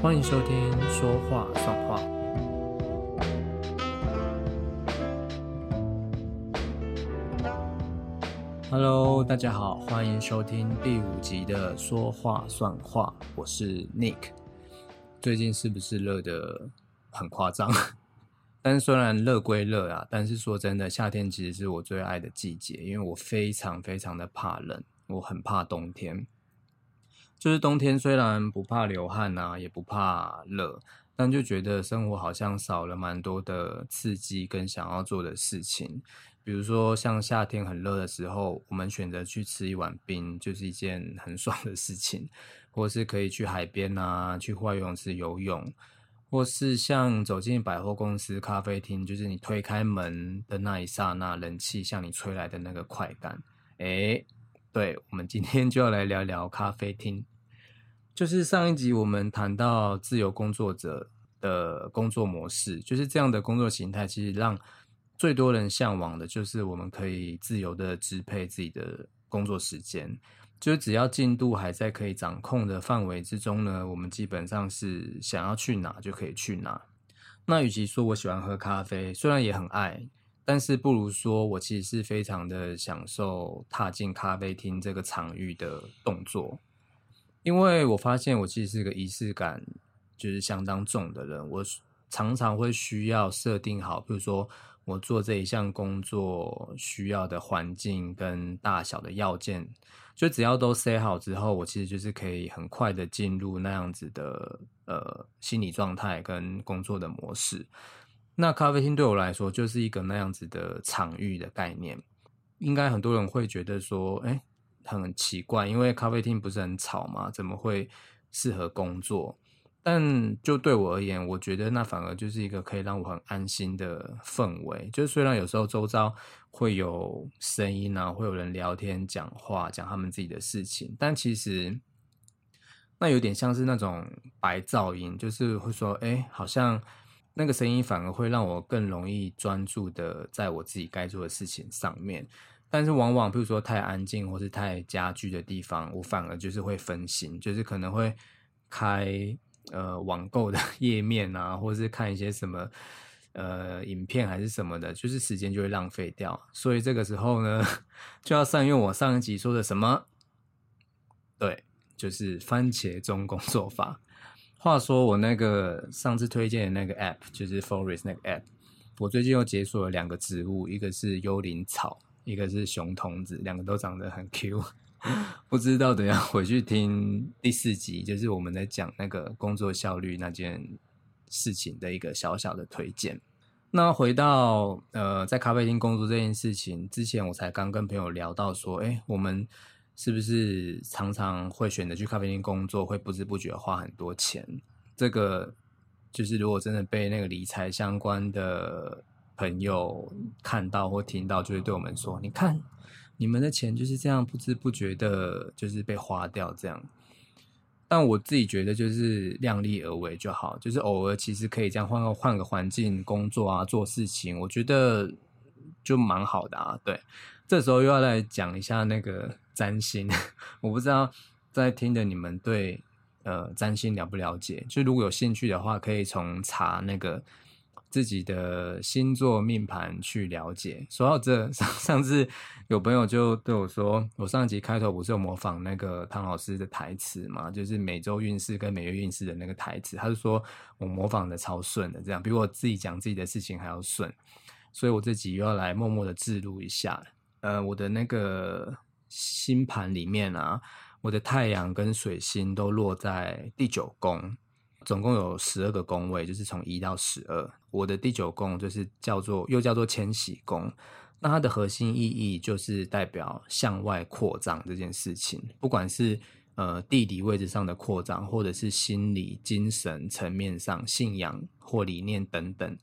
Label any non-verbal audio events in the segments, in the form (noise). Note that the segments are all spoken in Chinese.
欢迎收听《说话算话》。Hello，大家好，欢迎收听第五集的《说话算话》，我是 Nick。最近是不是热的很夸张？(laughs) 但是虽然热归热啊，但是说真的，夏天其实是我最爱的季节，因为我非常非常的怕冷，我很怕冬天。就是冬天虽然不怕流汗呐，也不怕热，但就觉得生活好像少了蛮多的刺激跟想要做的事情。比如说像夏天很热的时候，我们选择去吃一碗冰，就是一件很 (laughs) 爽的事情，或是可以去海边啊，去户外游泳池游泳。或是像走进百货公司、咖啡厅，就是你推开门的那一刹那，冷气向你吹来的那个快感。诶，对，我们今天就要来聊聊咖啡厅。就是上一集我们谈到自由工作者的工作模式，就是这样的工作形态，其实让最多人向往的，就是我们可以自由的支配自己的工作时间。就是只要进度还在可以掌控的范围之中呢，我们基本上是想要去哪就可以去哪。那与其说我喜欢喝咖啡，虽然也很爱，但是不如说我其实是非常的享受踏进咖啡厅这个场域的动作。因为我发现我其实是个仪式感就是相当重的人，我常常会需要设定好，比如说我做这一项工作需要的环境跟大小的要件。就只要都塞好之后，我其实就是可以很快的进入那样子的呃心理状态跟工作的模式。那咖啡厅对我来说就是一个那样子的场域的概念。应该很多人会觉得说，哎，很奇怪，因为咖啡厅不是很吵吗？怎么会适合工作？但就对我而言，我觉得那反而就是一个可以让我很安心的氛围。就是虽然有时候周遭会有声音啊，会有人聊天、讲话、讲他们自己的事情，但其实那有点像是那种白噪音，就是会说，哎，好像那个声音反而会让我更容易专注的在我自己该做的事情上面。但是往往比如说太安静或是太家具的地方，我反而就是会分心，就是可能会开。呃，网购的 (laughs) 页面啊，或是看一些什么呃影片还是什么的，就是时间就会浪费掉。所以这个时候呢，(laughs) 就要善用我上一集说的什么？对，就是番茄钟工作法。话说我那个上次推荐的那个 App，就是 Forest 那个 App，我最近又解锁了两个植物，一个是幽灵草，一个是熊童子，两个都长得很 Q。(laughs) 不知道等下回去听第四集，就是我们在讲那个工作效率那件事情的一个小小的推荐。那回到呃，在咖啡厅工作这件事情之前，我才刚跟朋友聊到说，哎，我们是不是常常会选择去咖啡厅工作，会不知不觉花很多钱？这个就是如果真的被那个理财相关的朋友看到或听到，就会对我们说，你看。你们的钱就是这样不知不觉的，就是被花掉这样。但我自己觉得就是量力而为就好，就是偶尔其实可以这样换个换个环境工作啊，做事情，我觉得就蛮好的啊。对，这时候又要来讲一下那个占星，(laughs) 我不知道在听的你们对呃占星了不了解？就如果有兴趣的话，可以从查那个。自己的星座命盘去了解。说到这，上上次有朋友就对我说，我上集开头不是有模仿那个唐老师的台词嘛？就是每周运势跟每月运势的那个台词，他就说我模仿的超顺的，这样比我自己讲自己的事情还要顺。所以我这集又要来默默的记录一下。呃，我的那个星盘里面啊，我的太阳跟水星都落在第九宫。总共有十二个宫位，就是从一到十二。我的第九宫就是叫做又叫做千禧宫，那它的核心意义就是代表向外扩张这件事情，不管是呃地理位置上的扩张，或者是心理精神层面上信仰或理念等等。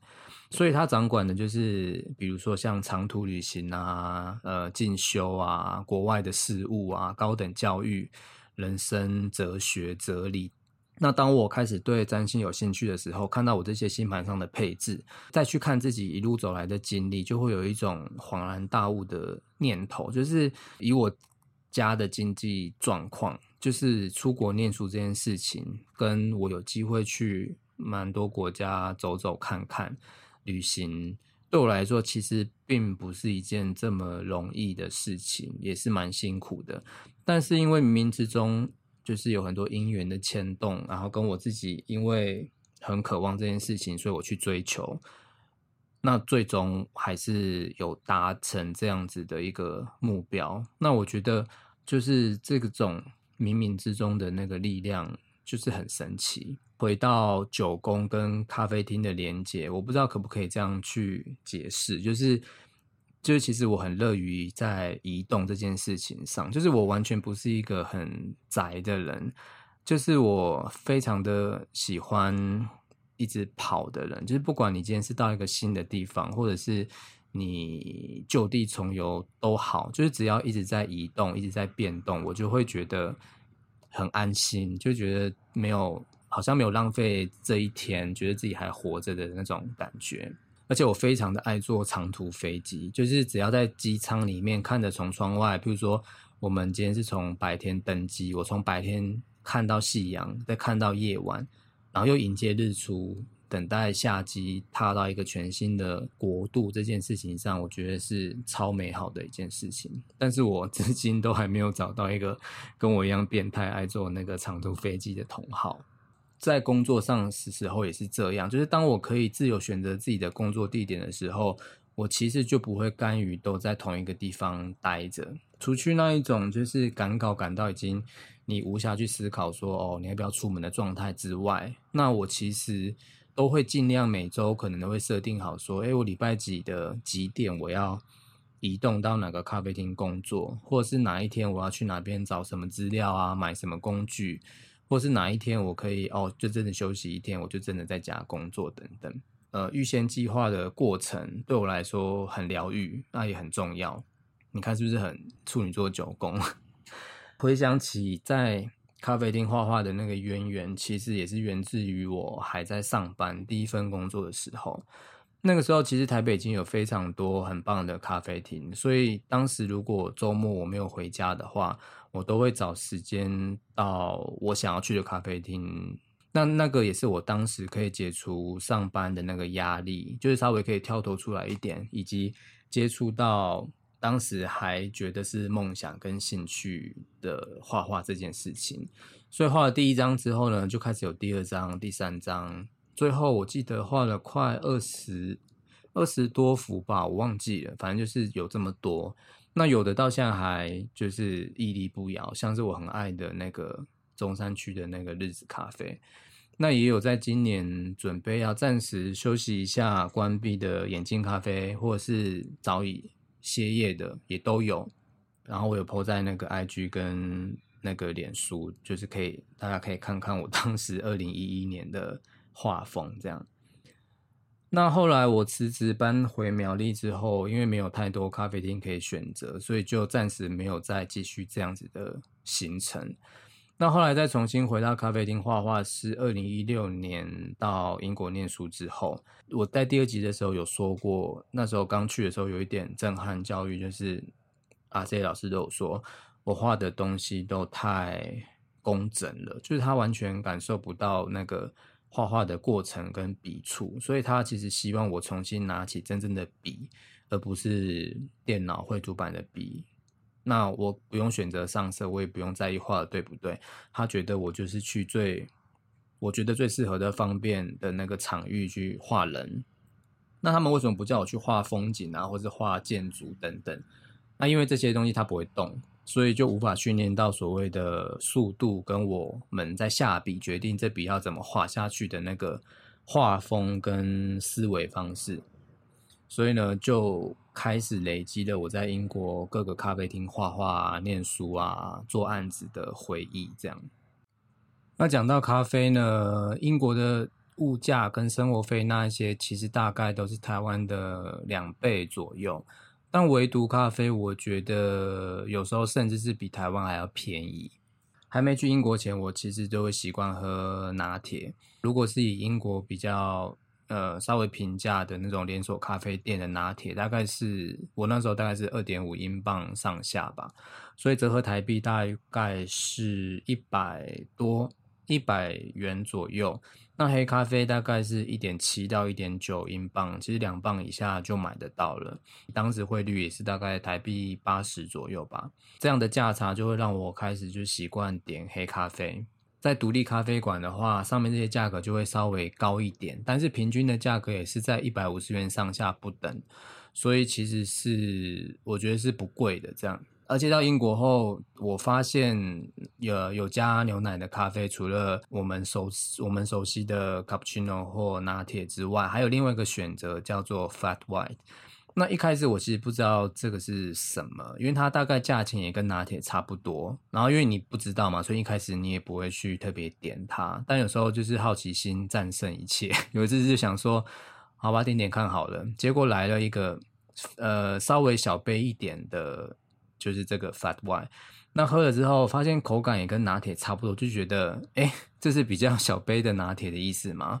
所以它掌管的就是，比如说像长途旅行啊、呃进修啊、国外的事物啊、高等教育、人生哲学、哲理。那当我开始对占星有兴趣的时候，看到我这些星盘上的配置，再去看自己一路走来的经历，就会有一种恍然大悟的念头。就是以我家的经济状况，就是出国念书这件事情，跟我有机会去蛮多国家走走看看旅行，对我来说其实并不是一件这么容易的事情，也是蛮辛苦的。但是因为冥冥之中就是有很多因缘的牵动，然后跟我自己因为很渴望这件事情，所以我去追求。那最终还是有达成这样子的一个目标。那我觉得就是这种冥冥之中的那个力量，就是很神奇。回到九宫跟咖啡厅的连接，我不知道可不可以这样去解释，就是就是其实我很乐于在移动这件事情上，就是我完全不是一个很宅的人，就是我非常的喜欢。一直跑的人，就是不管你今天是到一个新的地方，或者是你就地重游都好，就是只要一直在移动，一直在变动，我就会觉得很安心，就觉得没有好像没有浪费这一天，觉得自己还活着的那种感觉。而且我非常的爱坐长途飞机，就是只要在机舱里面看着从窗外，比如说我们今天是从白天登机，我从白天看到夕阳，再看到夜晚。然后又迎接日出，等待下机，踏到一个全新的国度，这件事情上，我觉得是超美好的一件事情。但是我至今都还没有找到一个跟我一样变态爱坐那个长途飞机的同好。在工作上时时候也是这样，就是当我可以自由选择自己的工作地点的时候，我其实就不会甘于都在同一个地方待着。除去那一种就是赶稿赶到已经。你无暇去思考说哦，你要不要出门的状态之外，那我其实都会尽量每周可能都会设定好说，哎，我礼拜几的几点我要移动到哪个咖啡厅工作，或者是哪一天我要去哪边找什么资料啊，买什么工具，或是哪一天我可以哦，就真的休息一天，我就真的在家工作等等。呃，预先计划的过程对我来说很疗愈，那也很重要。你看是不是很处女座九宫？(laughs) 回想起在咖啡厅画画的那个渊源，其实也是源自于我还在上班第一份工作的时候。那个时候，其实台北已经有非常多很棒的咖啡厅，所以当时如果周末我没有回家的话，我都会找时间到我想要去的咖啡厅。那那个也是我当时可以解除上班的那个压力，就是稍微可以跳脱出来一点，以及接触到。当时还觉得是梦想跟兴趣的画画这件事情，所以画了第一张之后呢，就开始有第二张、第三张，最后我记得画了快二十二十多幅吧，我忘记了，反正就是有这么多。那有的到现在还就是屹立不摇，像是我很爱的那个中山区的那个日子咖啡，那也有在今年准备要暂时休息一下关闭的眼镜咖啡，或者是早已。歇业的也都有，然后我有 po 在那个 IG 跟那个脸书，就是可以大家可以看看我当时二零一一年的画风这样。那后来我辞职搬回苗栗之后，因为没有太多咖啡厅可以选择，所以就暂时没有再继续这样子的行程。那后来再重新回到咖啡厅画画，是二零一六年到英国念书之后。我在第二集的时候有说过，那时候刚去的时候有一点震撼教育，就是阿 C 老师都有说我画的东西都太工整了，就是他完全感受不到那个画画的过程跟笔触，所以他其实希望我重新拿起真正的笔，而不是电脑绘图板的笔。那我不用选择上色，我也不用在意画的对不对。他觉得我就是去最，我觉得最适合的、方便的那个场域去画人。那他们为什么不叫我去画风景啊，或者画建筑等等？那因为这些东西它不会动，所以就无法训练到所谓的速度，跟我们在下笔决定这笔要怎么画下去的那个画风跟思维方式。所以呢，就开始累积了我在英国各个咖啡厅画画、念书啊、做案子的回忆。这样，那讲到咖啡呢，英国的物价跟生活费那一些，其实大概都是台湾的两倍左右。但唯独咖啡，我觉得有时候甚至是比台湾还要便宜。还没去英国前，我其实都会习惯喝拿铁。如果是以英国比较呃稍微平价的那种连锁咖啡店的拿铁，大概是我那时候大概是二点五英镑上下吧，所以折合台币大概是一百多一百元左右。那黑咖啡大概是一点七到一点九英镑，其实两磅以下就买得到了。当时汇率也是大概台币八十左右吧，这样的价差就会让我开始就习惯点黑咖啡。在独立咖啡馆的话，上面这些价格就会稍微高一点，但是平均的价格也是在一百五十元上下不等，所以其实是我觉得是不贵的这样。而且到英国后，我发现有有加牛奶的咖啡，除了我们熟我们熟悉的 cappuccino 或拿铁之外，还有另外一个选择叫做 flat white。那一开始我其实不知道这个是什么，因为它大概价钱也跟拿铁差不多。然后因为你不知道嘛，所以一开始你也不会去特别点它。但有时候就是好奇心战胜一切，(laughs) 有一次就想说，好吧，点点看好了。结果来了一个呃稍微小杯一点的。就是这个 Flat white，那喝了之后发现口感也跟拿铁差不多，就觉得哎，这是比较 (laughs) 小杯的拿铁的意思吗？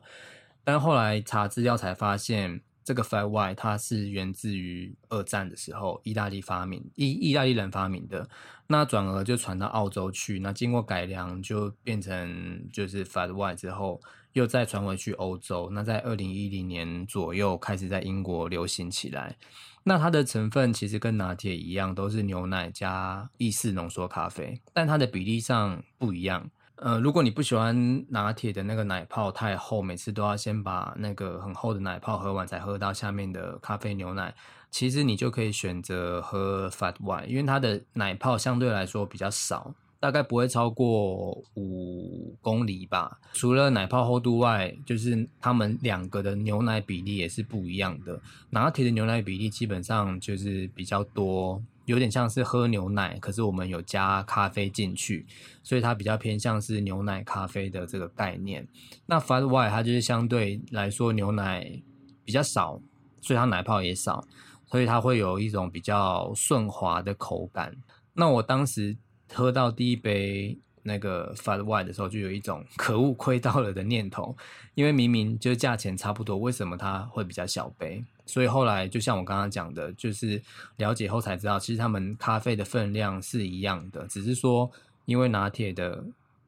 但后来查资料才发现，这个 Flat white 它是源自于二战的时候意大利发明，意意大利人发明的，那转而就传到澳洲去，那经过改良就变成就是 Flat white 之后，又再传回去欧洲，那在二零一零年左右开始在英国流行起来。那它的成分其实跟拿铁一样，都是牛奶加意式浓缩咖啡，但它的比例上不一样。呃，如果你不喜欢拿铁的那个奶泡太厚，每次都要先把那个很厚的奶泡喝完才喝到下面的咖啡牛奶，其实你就可以选择喝 Fat White，因为它的奶泡相对来说比较少。大概不会超过五公里吧。除了奶泡厚度外，就是他们两个的牛奶比例也是不一样的。拿铁的牛奶比例基本上就是比较多，有点像是喝牛奶，可是我们有加咖啡进去，所以它比较偏向是牛奶咖啡的这个概念。那 Fat White 它就是相对来说牛奶比较少，所以它奶泡也少，所以它会有一种比较顺滑的口感。那我当时。喝到第一杯那个 Flat White 的时候，就有一种可恶亏到了的念头，因为明明就价钱差不多，为什么它会比较小杯？所以后来就像我刚刚讲的，就是了解后才知道，其实他们咖啡的分量是一样的，只是说因为拿铁的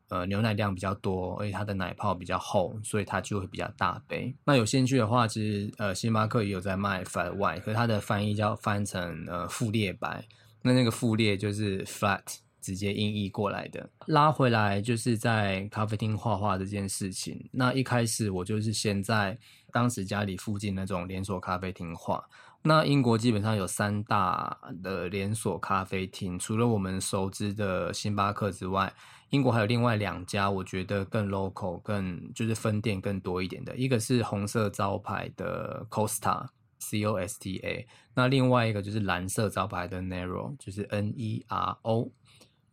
呃牛奶量比较多，而且它的奶泡比较厚，所以它就会比较大杯。那有兴趣的话，其实呃星巴克也有在卖 Flat White，可是它的翻译叫翻成呃富列白，那那个富列就是 flat。直接音译过来的，拉回来就是在咖啡厅画画这件事情。那一开始我就是先在当时家里附近那种连锁咖啡厅画。那英国基本上有三大的连锁咖啡厅，除了我们熟知的星巴克之外，英国还有另外两家，我觉得更 local、更就是分店更多一点的。一个是红色招牌的 Costa，C O S T A，那另外一个就是蓝色招牌的 Nero，就是 N E R O。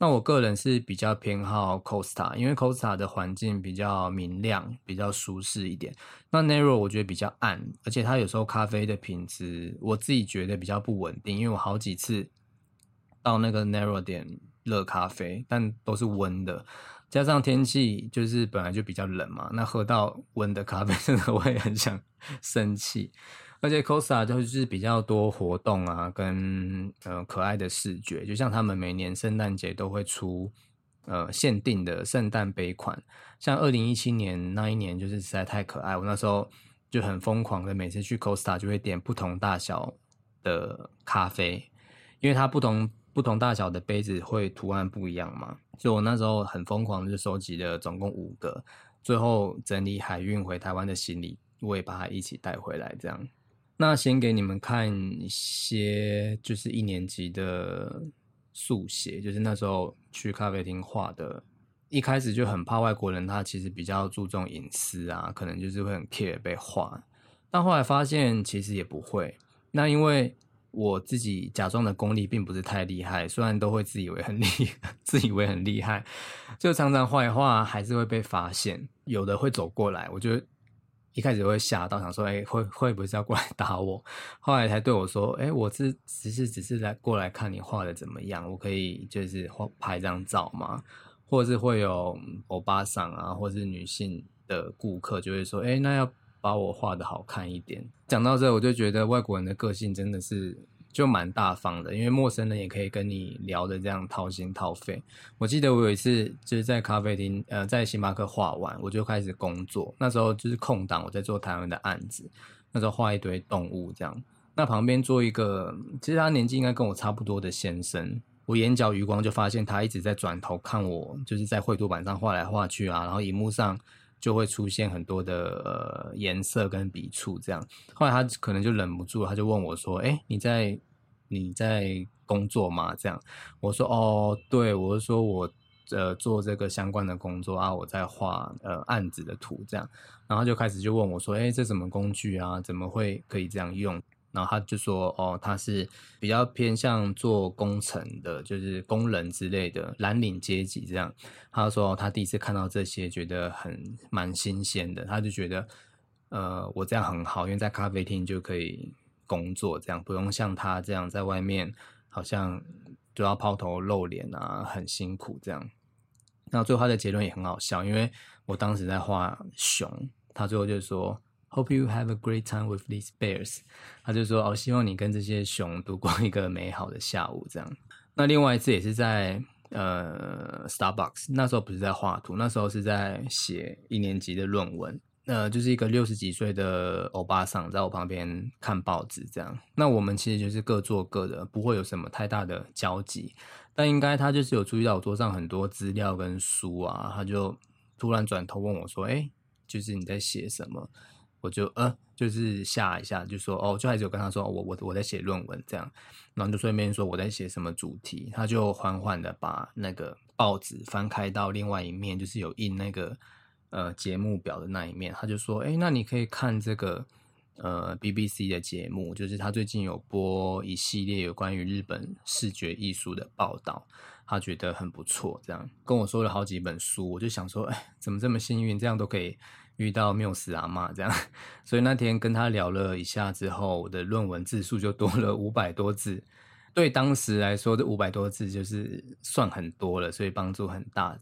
那我个人是比较偏好 Costa，因为 Costa 的环境比较明亮，比较舒适一点。那 Nero 我觉得比较暗，而且它有时候咖啡的品质，我自己觉得比较不稳定。因为我好几次到那个 Nero 点热咖啡，但都是温的，加上天气就是本来就比较冷嘛，那喝到温的咖啡 (laughs) 真的会很想生气。而且 Costa 就是比较多活动啊，跟呃可爱的视觉，就像他们每年圣诞节都会出呃限定的圣诞杯款，像二零一七年那一年就是实在太可爱，我那时候就很疯狂的，每次去 Costa 就会点不同大小的咖啡，因为它不同不同大小的杯子会图案不一样嘛，所以我那时候很疯狂的就收集了总共五个，最后整理海运回台湾的行李，我也把它一起带回来，这样。那先给你们看一些，就是一年级的速写，就是那时候去咖啡厅画的。一开始就很怕外国人，他其实比较注重隐私啊，可能就是会很 care 被画。但后来发现其实也不会。那因为我自己假装的功力并不是太厉害，虽然都会自以为很厉，(laughs) 自以为很厉害，就常常画一画还是会被发现。有的会走过来，我觉得。一开始会吓到，想说：“哎，会会不会是要过来打我？”后来才对我说：“哎，我是只是只是来过来看你画的怎么样，我可以就是画拍张照吗？”或是会有欧巴桑啊，或是女性的顾客就会说：“哎，那要把我画的好看一点。讲到这，我就觉得外国人的个性真的是就蛮大方的，因为陌生人也可以跟你聊的这样掏心掏肺。我记得我有一次就是在咖啡厅，呃，在星巴克画完，我就开始工作。那时候就是空档，我在做台湾的案子，那时候画一堆动物这样。那旁边坐一个，其实他年纪应该跟我差不多的先生。我眼角余光就发现他一直在转头看我，就是在绘图板上画来画去啊，然后荧幕上就会出现很多的呃颜色跟笔触这样。后来他可能就忍不住，他就问我说：“哎，你在你在工作吗？”这样我说：“哦，对，我是说我呃做这个相关的工作啊，我在画呃案子的图这样。”然后就开始就问我说：“哎，这什么工具啊？怎么会可以这样用？”然后他就说：“哦，他是比较偏向做工程的，就是工人之类的蓝领阶级这样。”他说他第一次看到这些，觉得很蛮新鲜的。他就觉得，呃，我这样很好，因为在咖啡厅就可以工作，这样不用像他这样在外面好像都要抛头露脸啊，很辛苦这样。那最后他的结论也很好笑，因为我当时在画熊，他最后就说。Hope you have a great time with these bears。他就说：“哦，希望你跟这些熊度过一个美好的下午。”这样。那另外一次也是在呃 Starbucks，那时候不是在画图，那时候是在写一年级的论文。呃，就是一个六十几岁的欧巴桑在我旁边看报纸，这样。那我们其实就是各做各的，不会有什么太大的交集。但应该他就是有注意到我桌上很多资料跟书啊，他就突然转头问我说：“哎，就是你在写什么？”我就呃，就是吓一下，就说哦，就还是有跟他说我我我在写论文这样，然后就顺便说我在写什么主题，他就缓缓的把那个报纸翻开到另外一面，就是有印那个呃节目表的那一面，他就说，哎，那你可以看这个呃 BBC 的节目，就是他最近有播一系列有关于日本视觉艺术的报道，他觉得很不错，这样跟我说了好几本书，我就想说，哎，怎么这么幸运，这样都可以。遇到缪斯阿妈这样，(laughs) 所以那天跟他聊了一下之后，我的论文字数就多了五百多字。对当时来说，这五百多字就是算很多了，所以帮助很大。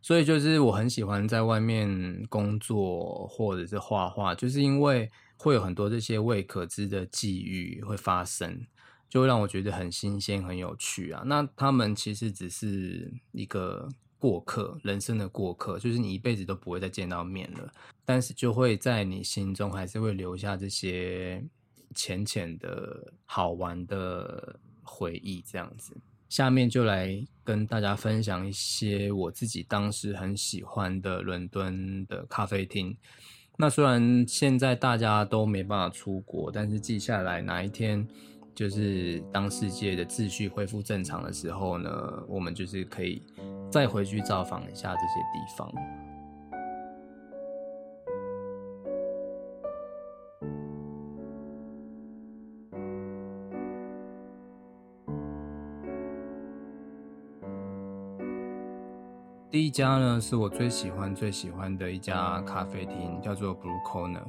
所以就是我很喜欢在外面工作或者是画画，就是因为会有很多这些未可知的际遇会发生，就会让我觉得很新鲜、很有趣啊。那他们其实只是一个。过客，人生的过客，就是你一辈子都不会再见到面了，但是就会在你心中还是会留下这些浅浅的好玩的回忆，这样子。下面就来跟大家分享一些我自己当时很喜欢的伦敦的咖啡厅。那虽然现在大家都没办法出国，但是记下来哪一天。就是当世界的秩序恢复正常的时候呢，我们就是可以再回去造访一下这些地方。第一家呢，是我最喜欢最喜欢的一家咖啡厅，叫做 Blue Corner，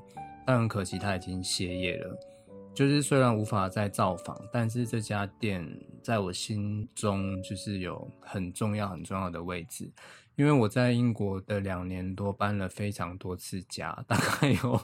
但很可惜它已经歇业了。就是虽然无法再造访，但是这家店在我心中就是有很重要很重要的位置，因为我在英国的两年多搬了非常多次家，大概有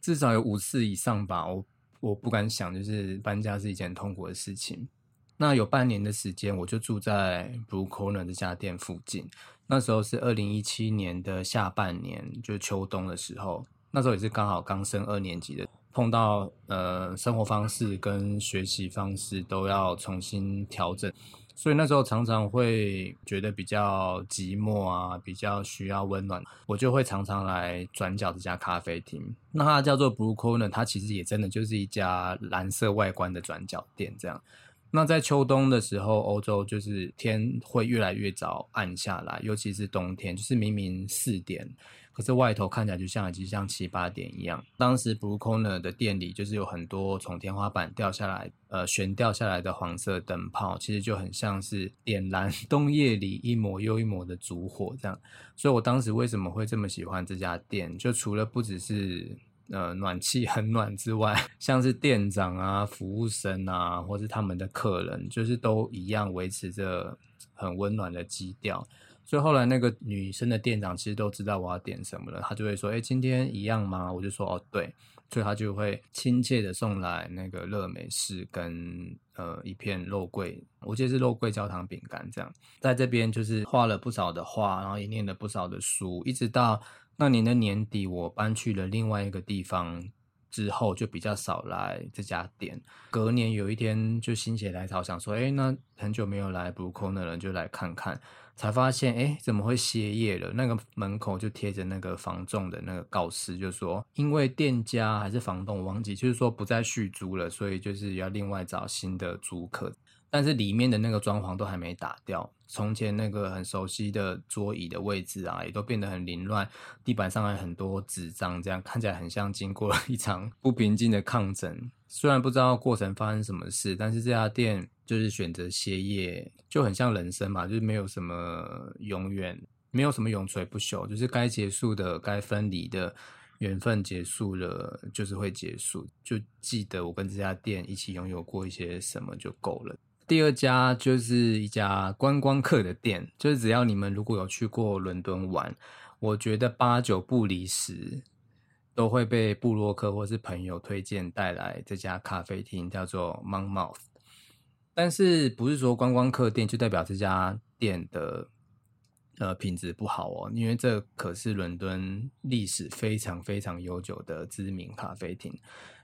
至少有五次以上吧。我我不敢想，就是搬家是一件痛苦的事情。那有半年的时间，我就住在 Blue Corner 这家店附近。那时候是二零一七年的下半年，就秋冬的时候，那时候也是刚好刚升二年级的。碰到呃生活方式跟学习方式都要重新调整，所以那时候常常会觉得比较寂寞啊，比较需要温暖，我就会常常来转角这家咖啡厅。那它叫做 Blue Corner，它其实也真的就是一家蓝色外观的转角店这样。那在秋冬的时候，欧洲就是天会越来越早暗下来，尤其是冬天，就是明明四点。可是外头看起来就像已经像七八点一样。当时 Blue Corner 的店里就是有很多从天花板掉下来、呃悬掉下来的黄色灯泡，其实就很像是点燃 (laughs) 冬夜里一抹又一抹的烛火这样。所以我当时为什么会这么喜欢这家店？就除了不只是呃暖气很暖之外，像是店长啊、服务生啊，或是他们的客人，就是都一样维持着很温暖的基调。所以后来那个女生的店长其实都知道我要点什么了，她就会说：“哎，今天一样吗？”我就说：“哦，对。”所以她就会亲切的送来那个乐美式跟呃一片肉桂，我记得是肉桂焦糖饼干这样。在这边就是画了不少的画，然后也念了不少的书，一直到那年的年底，我搬去了另外一个地方。之后就比较少来这家店。隔年有一天就心血来潮，想说，哎，那很久没有来 Blue Corner 的人就来看看，才发现，哎，怎么会歇业了？那个门口就贴着那个房仲的那个告示，就说因为店家还是房东忘记，就是说不再续租了，所以就是要另外找新的租客。但是里面的那个装潢都还没打掉，从前那个很熟悉的桌椅的位置啊，也都变得很凌乱，地板上还很多纸张，这样看起来很像经过了一场 (laughs) 不平静的抗争。虽然不知道过程发生什么事，但是这家店就是选择歇业，就很像人生嘛，就是没有什么永远，没有什么永垂不朽，就是该结束的、该分离的缘分结束了，就是会结束。就记得我跟这家店一起拥有过一些什么就够了。第二家就是一家观光客的店，就是只要你们如果有去过伦敦玩，我觉得八九不离十都会被布洛克或是朋友推荐带来这家咖啡厅，叫做 Mouth。但是不是说观光客店就代表这家店的呃品质不好哦？因为这可是伦敦历史非常非常悠久的知名咖啡厅，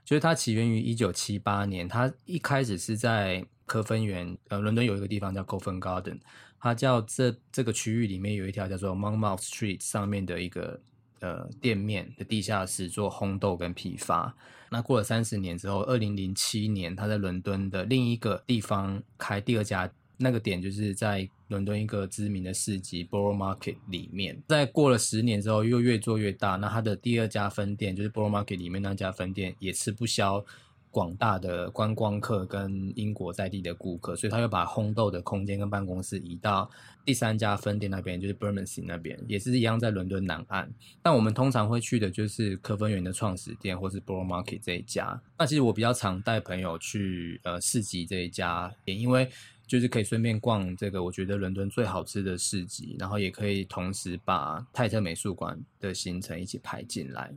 就是它起源于一九七八年，它一开始是在。科芬园，呃，伦敦有一个地方叫 Covent Garden，它叫这这个区域里面有一条叫做 Monmouth Street 上面的一个呃店面的地下室做烘豆跟批发。那过了三十年之后，二零零七年，他在伦敦的另一个地方开第二家，那个点就是在伦敦一个知名的市集 Borough Market 里面。在过了十年之后，又越做越大。那他的第二家分店就是 Borough Market 里面那家分店，也吃不消。广大的观光客跟英国在地的顾客，所以他又把烘豆的空间跟办公室移到第三家分店那边，就是 Bermondsey 那边，也是一样在伦敦南岸。但我们通常会去的就是科芬园的创始店，或是 Borough Market 这一家。那其实我比较常带朋友去呃市集这一家店，因为就是可以顺便逛这个我觉得伦敦最好吃的市集，然后也可以同时把泰特美术馆的行程一起排进来。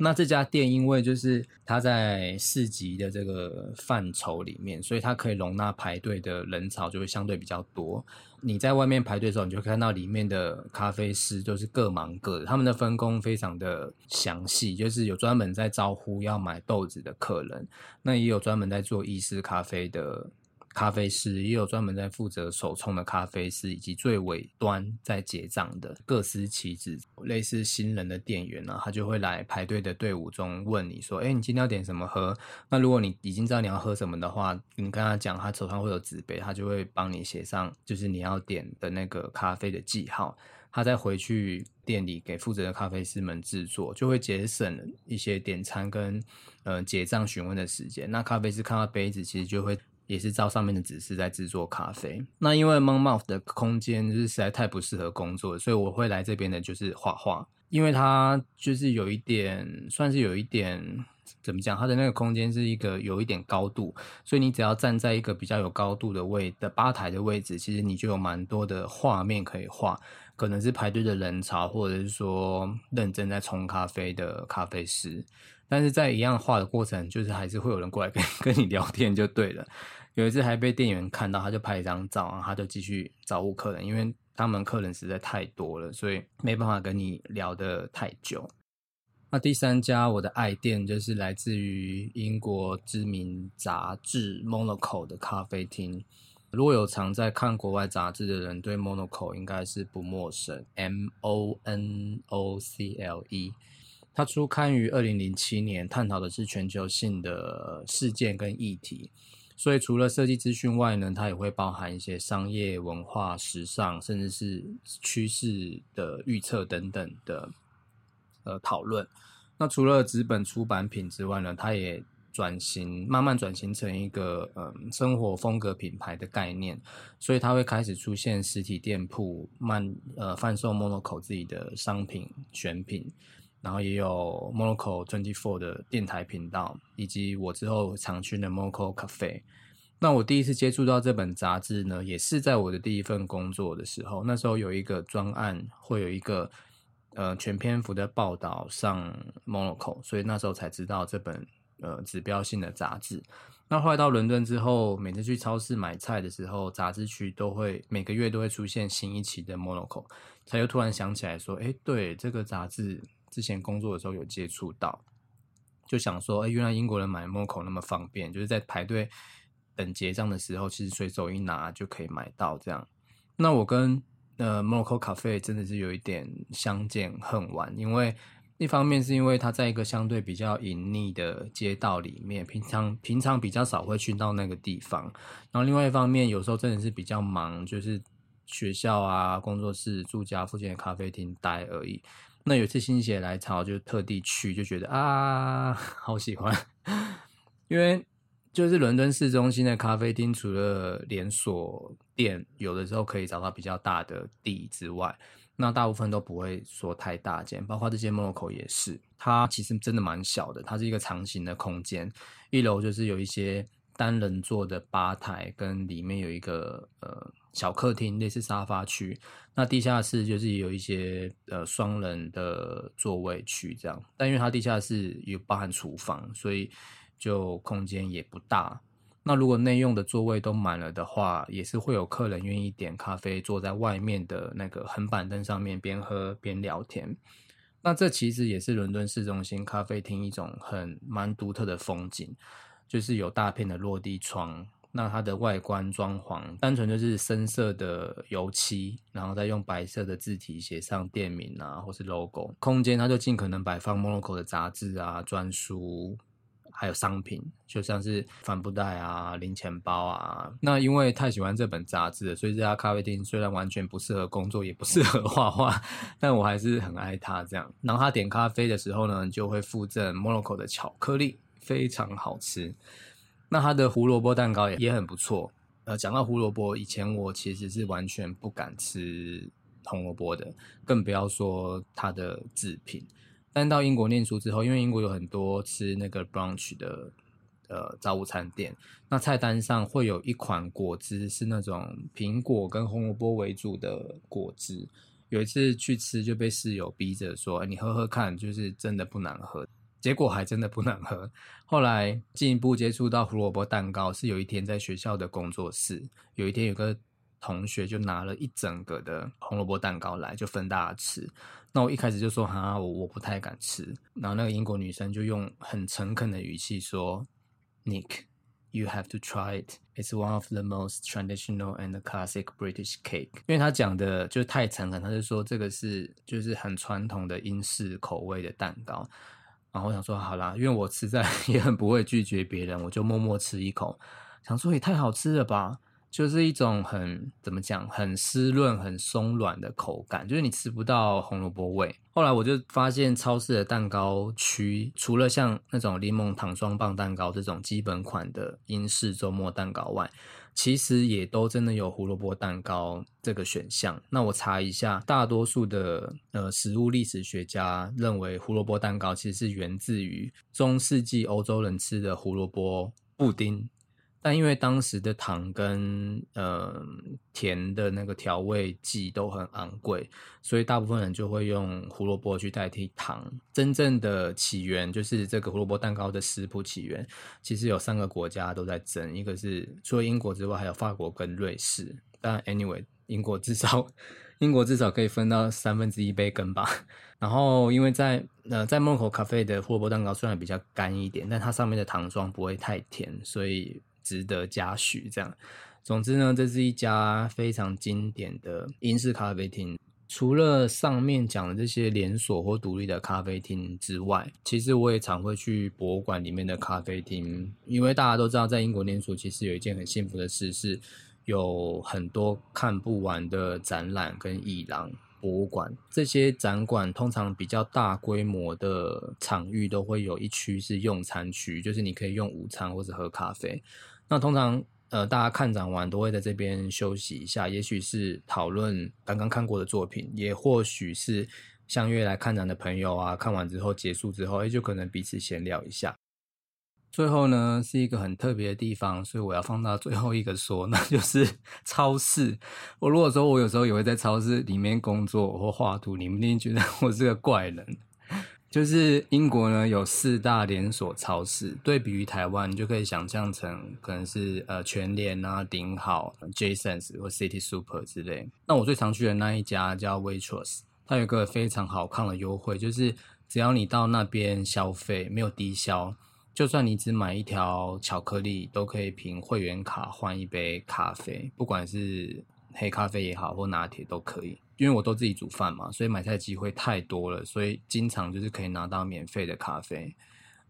那这家店因为就是它在市集的这个范畴里面，所以它可以容纳排队的人潮就会相对比较多。你在外面排队的时候，你就看到里面的咖啡师都是各忙各的，他们的分工非常的详细，就是有专门在招呼要买豆子的客人，那也有专门在做意式咖啡的。咖啡师也有专门在负责手冲的咖啡师，以及最尾端在结账的各司其职。类似新人的店员呢，他就会来排队的队伍中问你说：“哎，你今天要点什么喝？”那如果你已经知道你要喝什么的话，你跟他讲，他手上会有纸杯，他就会帮你写上就是你要点的那个咖啡的记号。他再回去店里给负责的咖啡师们制作，就会节省一些点餐跟呃结账询问的时间。那咖啡师看到杯子，其实就会。也是照上面的指示在制作咖啡。那因为 Monmouth 的空间就是实在太不适合工作，所以我会来这边的就是画画，因为它就是有一点算是有一点怎么讲，它的那个空间是一个有一点高度，所以你只要站在一个比较有高度的位的吧台的位置，其实你就有蛮多的画面可以画，可能是排队的人潮，或者是说认真在冲咖啡的咖啡师。但是在一样画的过程，就是还是会有人过来跟 (laughs) 跟你聊天就对了。有一次还被店员看到，他就拍一张照，然后他就继续找顾客人，因为他们客人实在太多了，所以没办法跟你聊得太久。那第三家我的爱店就是来自于英国知名杂志 Monaco 的咖啡厅。如果有常在看国外杂志的人，对 Monaco 应该是不陌生。M O N O C L E，它初刊于二零零七年，探讨的是全球性的事件跟议题。所以，除了设计资讯外呢，它也会包含一些商业、文化、时尚，甚至是趋势的预测等等的呃讨论。那除了纸本出版品之外呢，它也转型，慢慢转型成一个嗯生活风格品牌的概念。所以，它会开始出现实体店铺，慢呃贩售 Monoco 自己的商品选品。然后也有 Monaco Twenty Four 的电台频道，以及我之后常去的 Monaco Cafe。那我第一次接触到这本杂志呢，也是在我的第一份工作的时候。那时候有一个专案，会有一个呃全篇幅的报道上 Monaco，所以那时候才知道这本呃指标性的杂志。那后来到伦敦之后，每次去超市买菜的时候，杂志区都会每个月都会出现新一期的 Monaco，才又突然想起来说，哎，对这个杂志之前工作的时候有接触到，就想说，哎，原来英国人买 Moco 那么方便，就是在排队。等结账的时候，其实随手一拿就可以买到。这样，那我跟呃 Monaco Cafe 真的是有一点相见恨晚，因为一方面是因为它在一个相对比较隐匿的街道里面，平常平常比较少会去到那个地方。然后另外一方面，有时候真的是比较忙，就是学校啊、工作室、住家附近的咖啡厅待而已。那有一次心血来潮，就特地去，就觉得啊，(laughs) 好喜欢，因为。就是伦敦市中心的咖啡厅，除了连锁店有的时候可以找到比较大的地之外，那大部分都不会说太大间，包括这些 Monaco 也是。它其实真的蛮小的，它是一个长形的空间。一楼就是有一些单人座的吧台，跟里面有一个呃小客厅，类似沙发区。那地下室就是有一些呃双人的座位区这样，但因为它地下室有包含厨房，所以。就空间也不大，那如果内用的座位都满了的话，也是会有客人愿意点咖啡，坐在外面的那个横板凳上面边喝边聊天。那这其实也是伦敦市中心咖啡厅一种很蛮独特的风景，就是有大片的落地窗，那它的外观装潢单纯就是深色的油漆，然后再用白色的字体写上店名啊，或是 logo。空间它就尽可能摆放 Monaco 的杂志啊、专书。还有商品，就像是帆布袋啊、零钱包啊。那因为太喜欢这本杂志了，所以这家咖啡厅虽然完全不适合工作，也不适合画画，(laughs) 但我还是很爱它。这样，然后他点咖啡的时候呢，就会附赠 Monaco 的巧克力，非常好吃。那他的胡萝卜蛋糕也也很不错。呃，讲到胡萝卜，以前我其实是完全不敢吃红萝卜的，更不要说它的制品。但到英国念书之后，因为英国有很多吃那个 brunch 的呃早午餐店，那菜单上会有一款果汁是那种苹果跟红萝卜为主的果汁。有一次去吃就被室友逼着说：“你喝喝看，就是真的不难喝。”结果还真的不能喝。后来进一步接触到胡萝卜蛋糕，是有一天在学校的工作室，有一天有个。同学就拿了一整个的红萝卜蛋糕来，就分大家吃。那我一开始就说哈，我我不太敢吃。然后那个英国女生就用很诚恳的语气说：“Nick, you have to try it. It's one of the most traditional and classic British cake。”因为她讲的就是太诚恳，她就说这个是就是很传统的英式口味的蛋糕。然后我想说好啦，因为我实在 (laughs) 也很不会拒绝别人，我就默默吃一口，想说也太好吃了吧。就是一种很怎么讲，很湿润、很松软的口感，就是你吃不到红萝卜味。后来我就发现，超市的蛋糕区除了像那种柠檬糖霜棒蛋糕这种基本款的英式周末蛋糕外，其实也都真的有胡萝卜蛋糕这个选项。那我查一下，大多数的呃食物历史学家认为，胡萝卜蛋糕其实是源自于中世纪欧洲人吃的胡萝卜布丁。但因为当时的糖跟呃甜的那个调味剂都很昂贵，所以大部分人就会用胡萝卜去代替糖。真正的起源就是这个胡萝卜蛋糕的食谱起源，其实有三个国家都在争，一个是除了英国之外，还有法国跟瑞士。但 anyway，英国至少 (laughs) 英国至少可以分到三分之一杯羹吧。然后因为在呃在梦口咖啡的胡萝卜蛋糕虽然比较干一点，但它上面的糖霜不会太甜，所以。值得嘉许，这样。总之呢，这是一家非常经典的英式咖啡厅。除了上面讲的这些连锁或独立的咖啡厅之外，其实我也常会去博物馆里面的咖啡厅，因为大家都知道，在英国念书其实有一件很幸福的事，是有很多看不完的展览跟艺廊。博物馆这些展馆通常比较大规模的场域，都会有一区是用餐区，就是你可以用午餐或者喝咖啡。那通常，呃，大家看展完都会在这边休息一下，也许是讨论刚刚看过的作品，也或许是相约来看展的朋友啊，看完之后结束之后，哎，就可能彼此闲聊一下。最后呢，是一个很特别的地方，所以我要放到最后一个说，那就是 (laughs) 超市。我如果说我有时候也会在超市里面工作或画图，你们一定觉得我是个怪人。就是英国呢有四大连锁超市，对比于台湾，你就可以想象成可能是呃全联啊、顶好、Jasons 或 City Super 之类。那我最常去的那一家叫 Waitrose，它有一个非常好看的优惠，就是只要你到那边消费，没有低消。就算你只买一条巧克力，都可以凭会员卡换一杯咖啡，不管是黑咖啡也好，或拿铁都可以。因为我都自己煮饭嘛，所以买菜机会太多了，所以经常就是可以拿到免费的咖啡。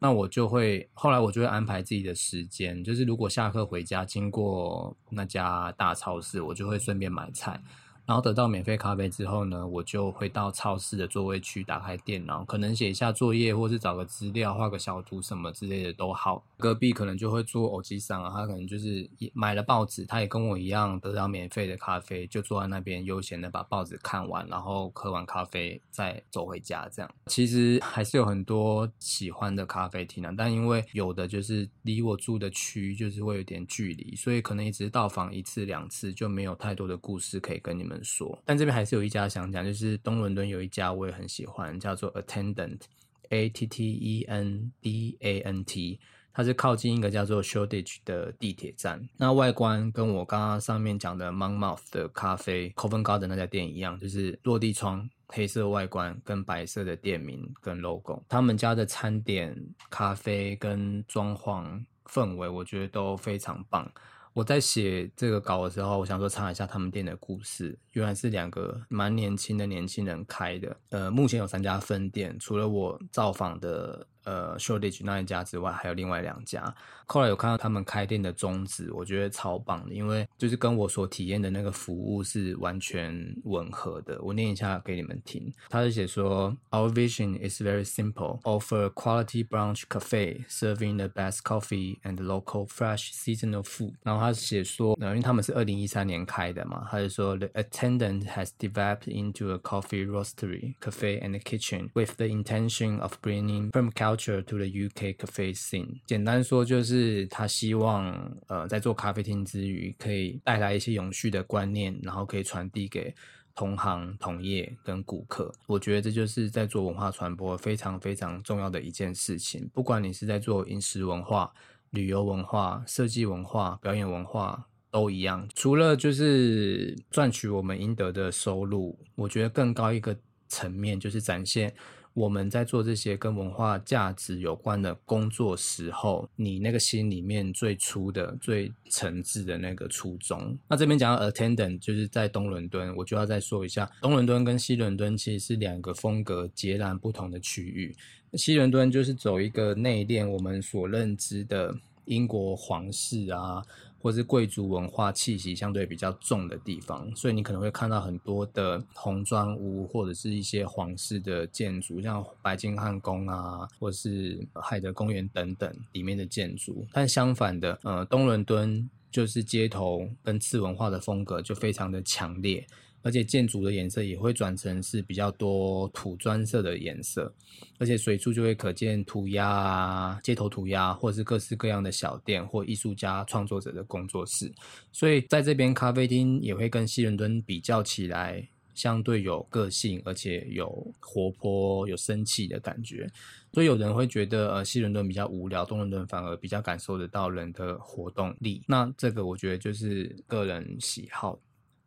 那我就会后来我就会安排自己的时间，就是如果下课回家经过那家大超市，我就会顺便买菜。然后得到免费咖啡之后呢，我就会到超市的座位区打开电脑，可能写一下作业，或是找个资料、画个小图什么之类的都好。隔壁可能就会做偶机上啊，他可能就是买了报纸，他也跟我一样得到免费的咖啡，就坐在那边悠闲的把报纸看完，然后喝完咖啡再走回家。这样其实还是有很多喜欢的咖啡厅啊，但因为有的就是离我住的区就是会有点距离，所以可能一直到访一次两次就没有太多的故事可以跟你们。说，但这边还是有一家想讲，就是东伦敦有一家我也很喜欢，叫做 Attendant，A T T E N D A N T，它是靠近一个叫做 Shoreditch 的地铁站。那外观跟我刚刚上面讲的 Monmouth 的咖啡 Coven Garden 那家店一样，就是落地窗、黑色外观跟白色的店名跟 logo。他们家的餐点、咖啡跟装潢氛围，我觉得都非常棒。我在写这个稿的时候，我想说查一下他们店的故事。原来是两个蛮年轻的年轻人开的。呃，目前有三家分店，除了我造访的。呃，Shortage 那一家之外，还有另外两家。后来有看到他们开店的宗旨，我觉得超棒的，因为就是跟我所体验的那个服务是完全吻合的。我念一下给你们听，他是写说：Our vision is very simple, offer quality brunch cafe serving the best coffee and local fresh seasonal food。然后他写说，因为他们是二零一三年开的嘛，他就说：The attendant has developed into a coffee roastery, cafe and kitchen with the intention of bringing firm cow.” To the UK cafe scene，简单说就是他希望呃在做咖啡厅之余，可以带来一些永续的观念，然后可以传递给同行同业跟顾客。我觉得这就是在做文化传播非常非常重要的一件事情。不管你是在做饮食文化、旅游文化、设计文化、表演文化都一样。除了就是赚取我们应得的收入，我觉得更高一个层面就是展现。我们在做这些跟文化价值有关的工作时候，你那个心里面最初的、最诚挚的那个初衷。那这边讲到 attendant，就是在东伦敦，我就要再说一下，东伦敦跟西伦敦其实是两个风格截然不同的区域。西伦敦就是走一个内敛，我们所认知的英国皇室啊。或是贵族文化气息相对比较重的地方，所以你可能会看到很多的红砖屋，或者是一些皇室的建筑，像白金汉宫啊，或是海德公园等等里面的建筑。但相反的，呃，东伦敦就是街头跟次文化的风格就非常的强烈。而且建筑的颜色也会转成是比较多土砖色的颜色，而且随处就会可见涂鸦啊、街头涂鸦，或是各式各样的小店或艺术家创作者的工作室。所以在这边咖啡厅也会跟西伦敦比较起来，相对有个性，而且有活泼、有生气的感觉。所以有人会觉得，呃，西伦敦比较无聊，东伦敦反而比较感受得到人的活动力。那这个我觉得就是个人喜好。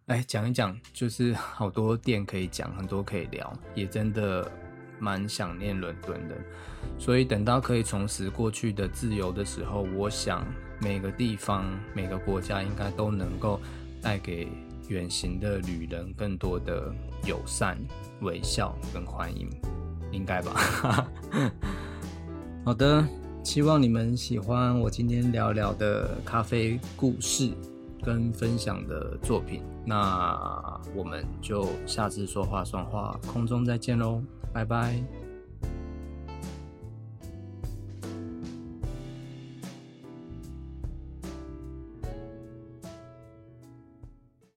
哎讲一讲，就是好多店可以讲，很多可以聊，也真的蛮想念伦敦的。所以等到可以重拾过去的自由的时候，我想每个地方、每个国家应该都能够带给远行的旅人更多的友善、微笑跟欢迎，应该吧？(laughs) 好的，希望你们喜欢我今天聊聊的咖啡故事。跟分享的作品，那我们就下次说话算话，空中再见喽，拜拜。